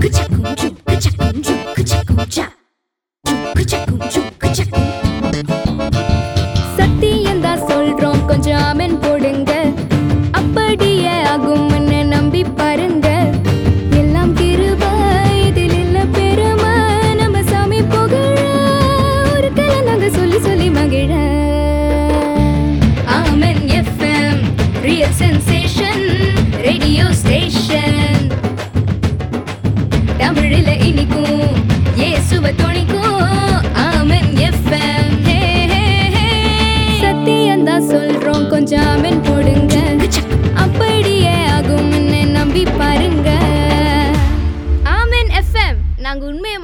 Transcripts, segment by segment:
Kucha kucha kucha kucha kucha kucha kucha kucha kucha kucha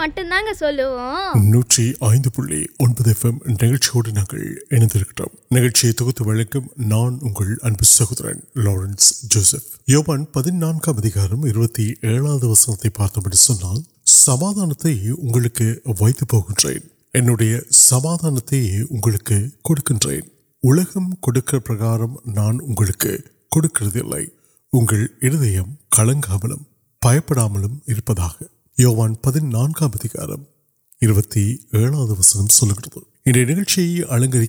مٹم سہدر سمادان سماد پرکار پڑھا you وان پہ نام دس نیچے الکری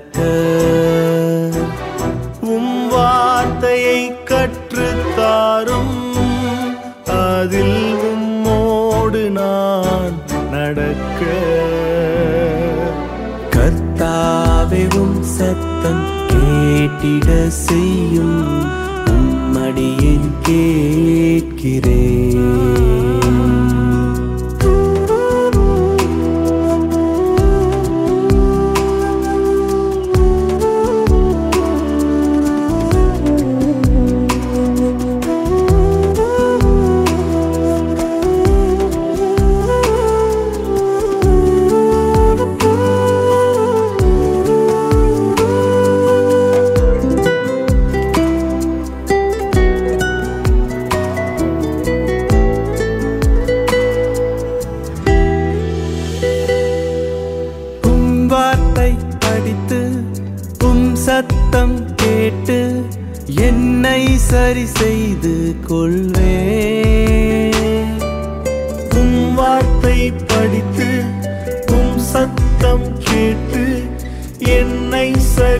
کتوں ستم کم ک تم وار پڑھتے تم ستم سارتار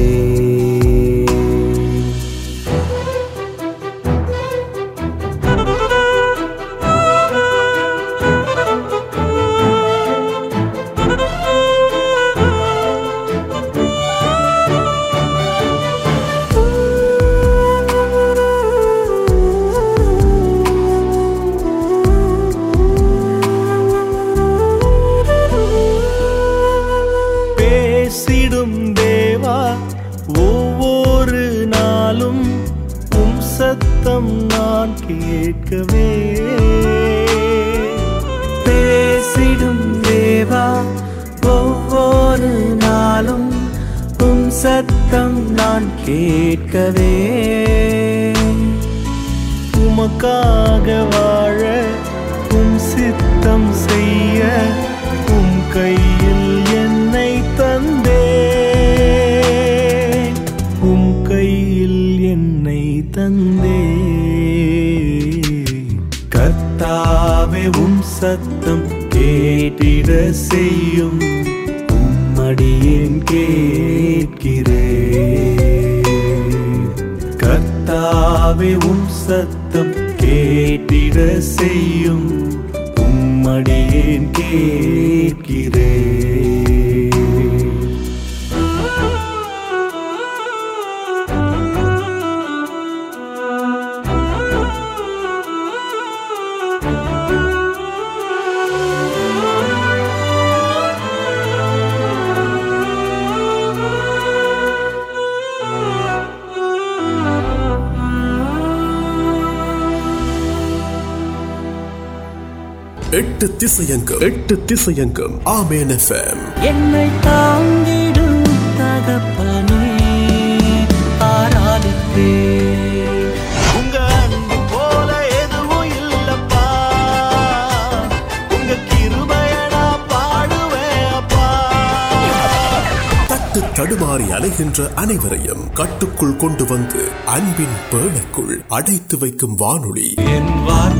تند کتوں ستم کٹ مڑکر تک تڑکی کٹ کو وان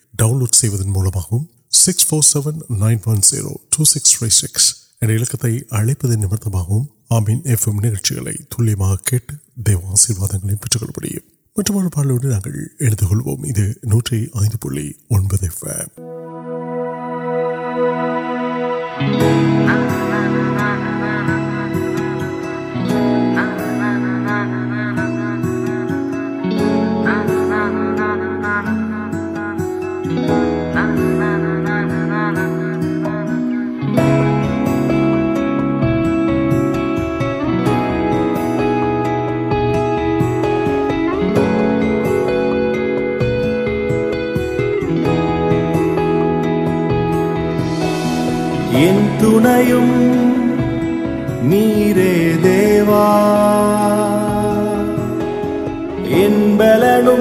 ڈن لوڈ سکس نائن سکس نئے دیکھ آس نو اناد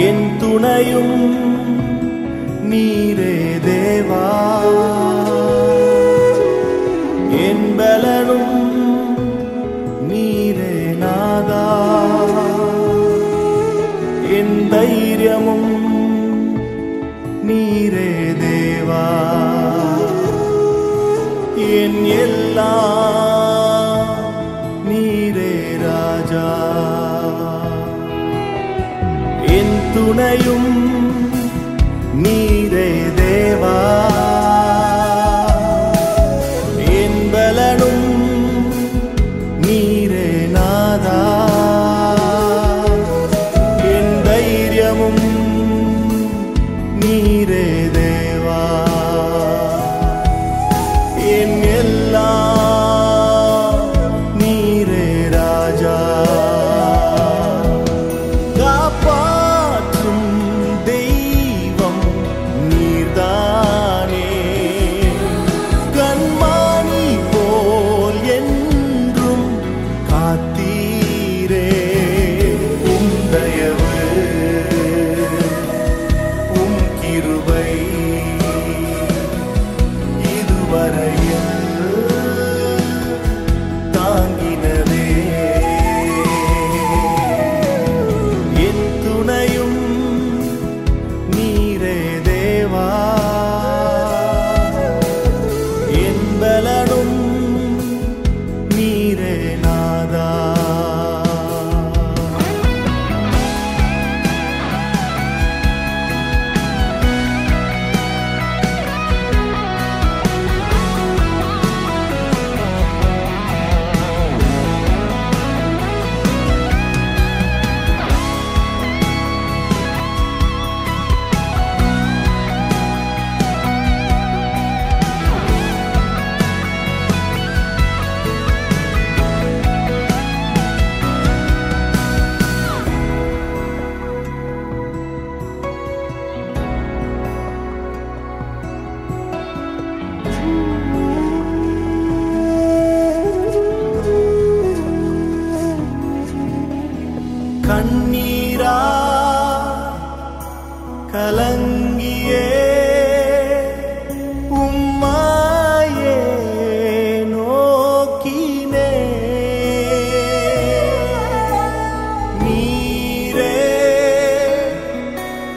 ان تم دیوا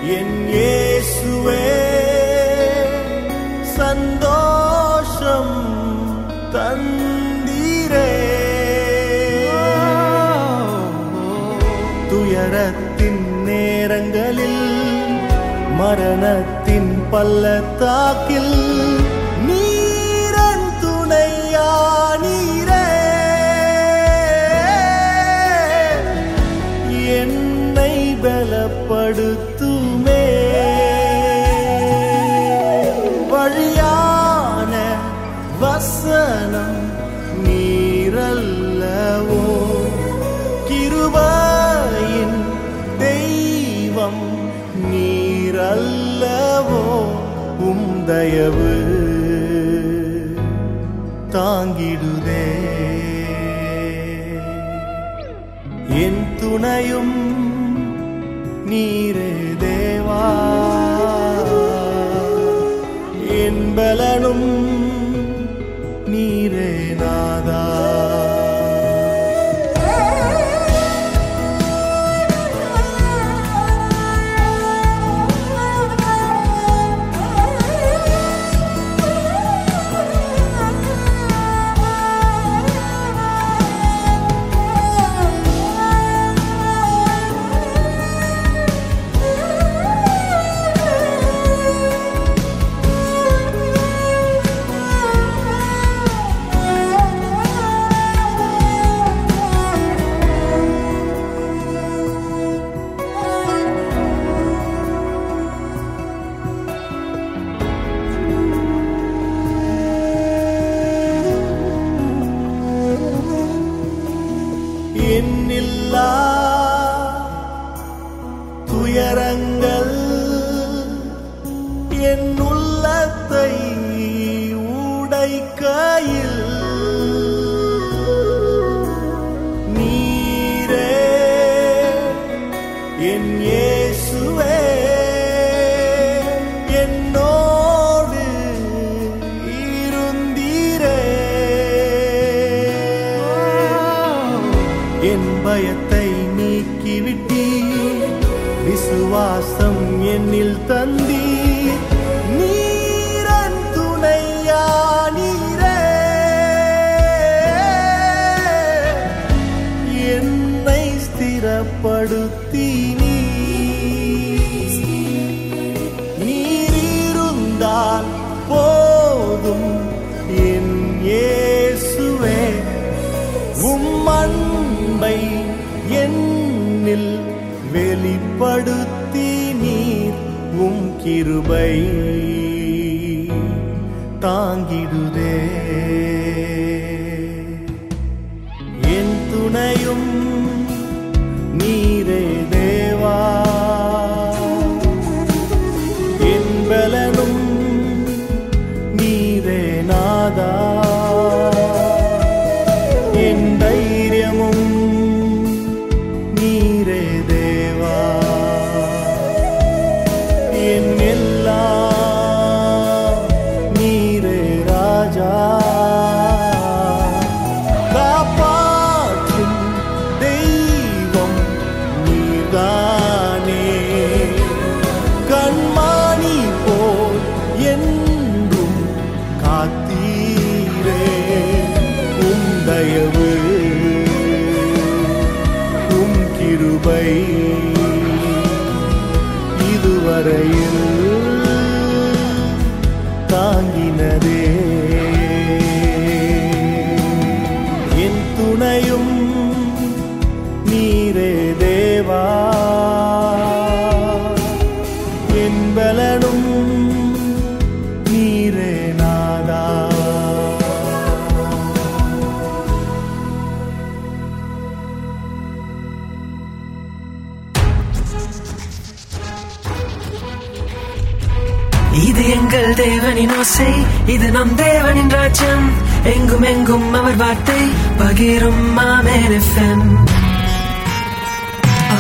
سوشم تندر تیر تین نر تین پلت تا گھن دیوا ان بل ناد پیر واگ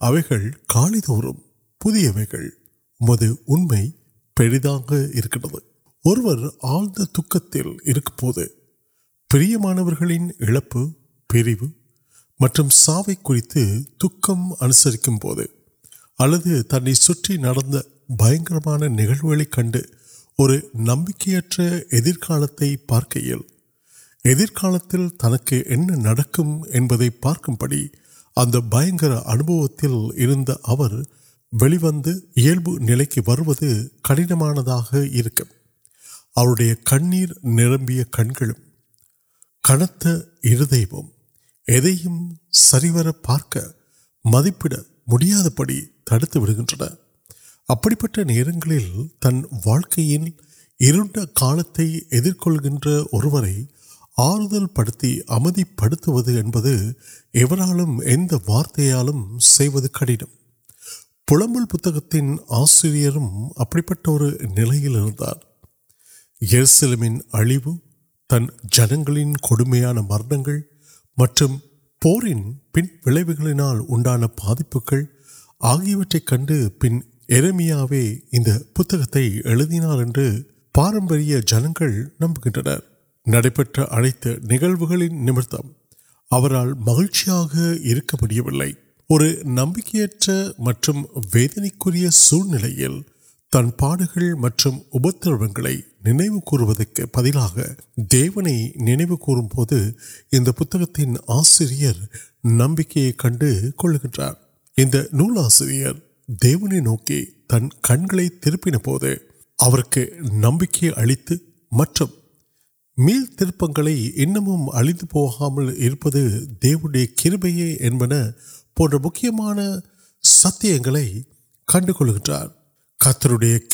تنکران کن اور نمک پارک یہ تن کے اندے پارک بڑی اب بھر کنیر نرمیا کنگ کنت یہ سریو پارک مدپی تک ابھی پہ ناگ آردو ایوار وارتیاں کڑھم پل ملتا یاسل منگل کان مرد پنوال بات آئی کن پنمیاں پارمری جنگ نمبر نڑ مہی اور بہت نوتھ آسری نمک نسریا نوکی تن کنگ ترپی نمک میل ترپن الیم کچھ ستارے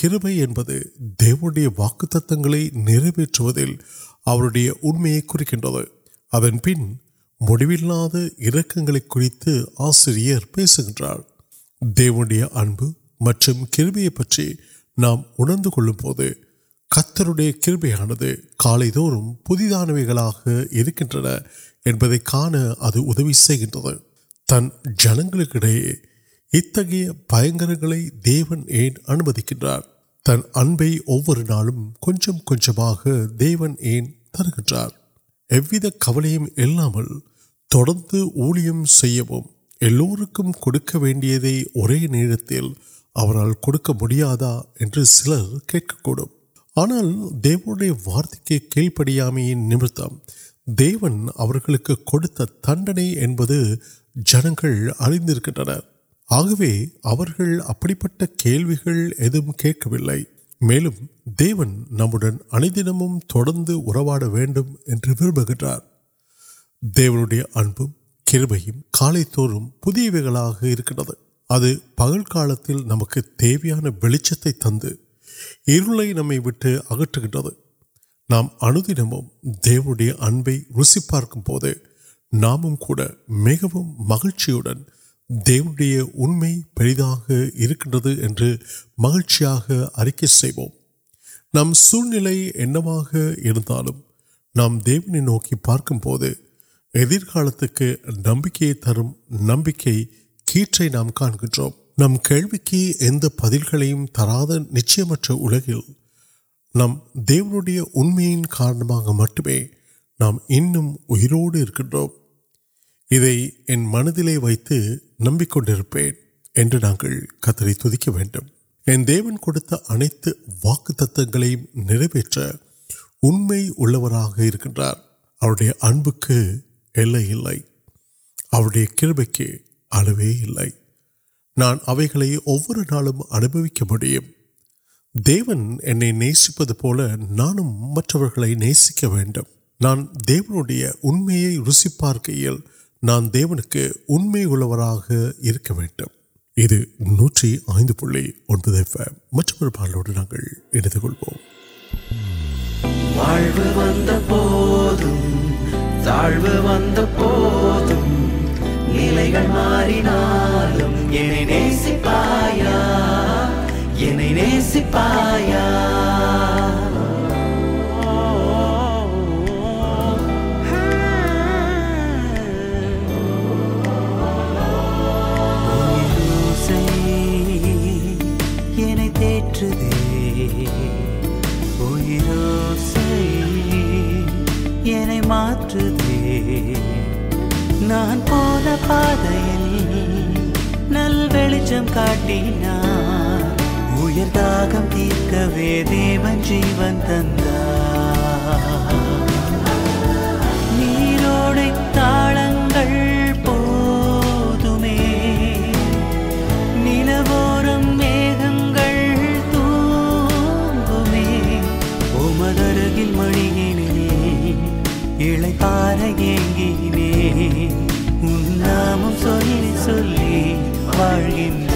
کبھی انتظار نوٹے امریکہ ملاقے کچھ آسری پیس گھر اچھا کبھی نام امریکہ کتنے کھانے کا تن جنگ اتنے پیونک تنور کچھ ترکار کبلک نیو کا سلر کھیل آنال وارتک کھیل پڑام نمبر دیون کنڈر جنگ اردو آگے ابھی پہنچ نمد اربی کا نمکتے تند ایکل نمٹ گندیاسی پارک ناموں مجھے مہرچی دیو یا مہرچیا نم سیم نام دی نوک پارک نمک نمک نام کا نم کے پہل گئی تراد نش دی کارن اوڑھ منتلے وبک قدر تمہارت واقع نوکر ابھی ابھی کبھی نیسل نام نیسے پارک مار نی سایا سایا رو یے تیٹ دیو یا نو پہ نلچم کام تیرک جیون تروڑ نلو ملتا نام چلیے چلیے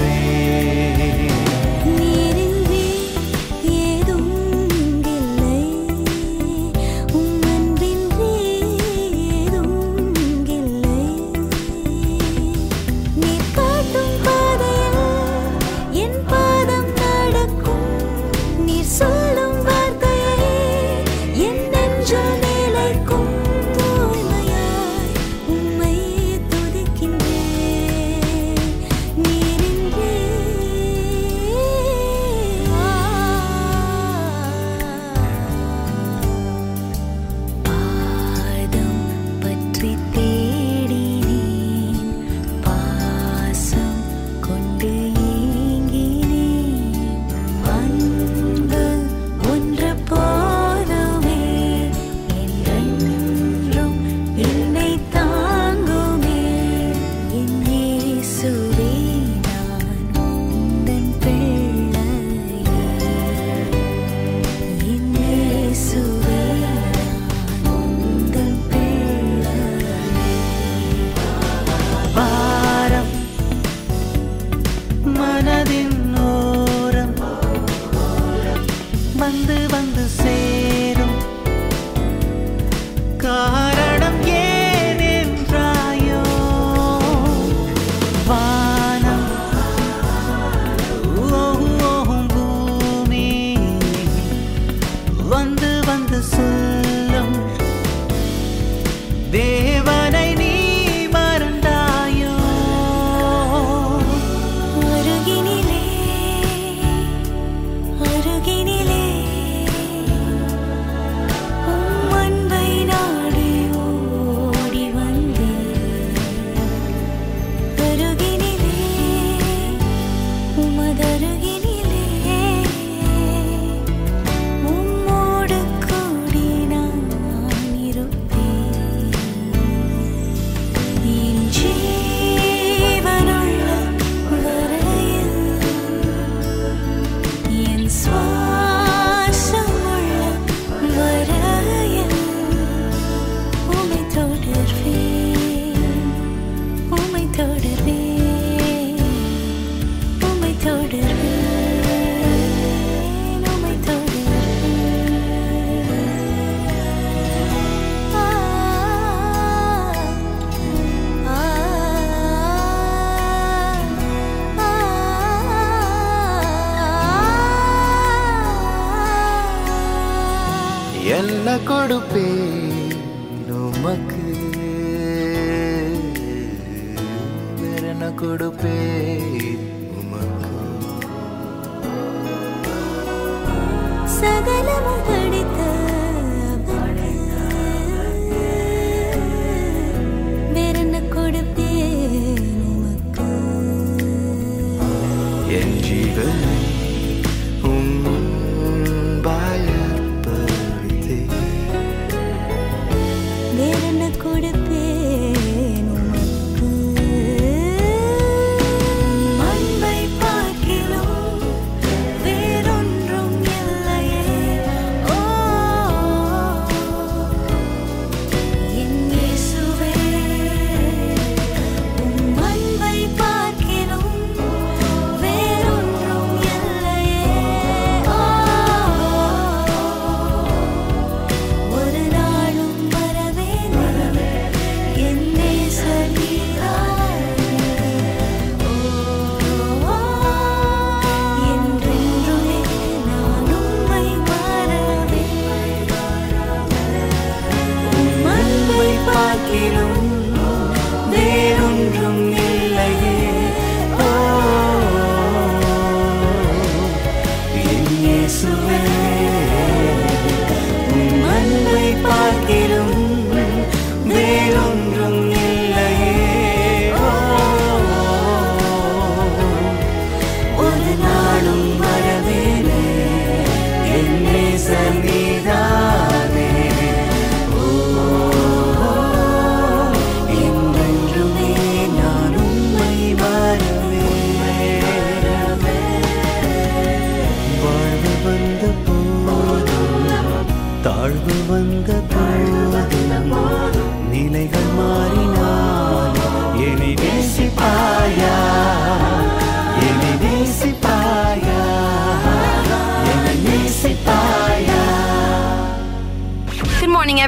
گڑت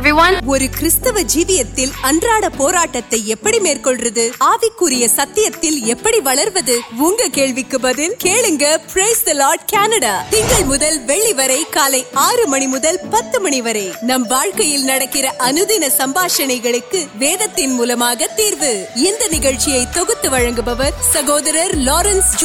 نمکین سماشن وید تین موقع تیار وغیرہ لارنس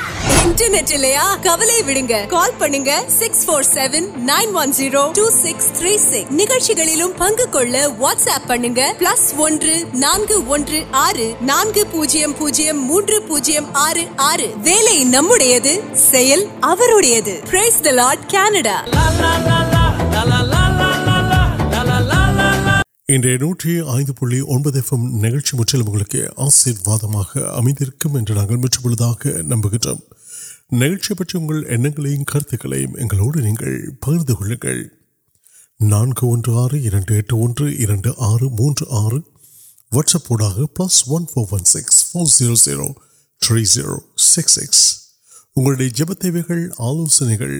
انٹرا کال پنکھ و انہیں نوکیف نکلنے آشیواد امید مجھے نمبر نگل کمپنی پکرک نان کے آر آر موجود آر وٹسپن six four zero zero three zero six six آلوکل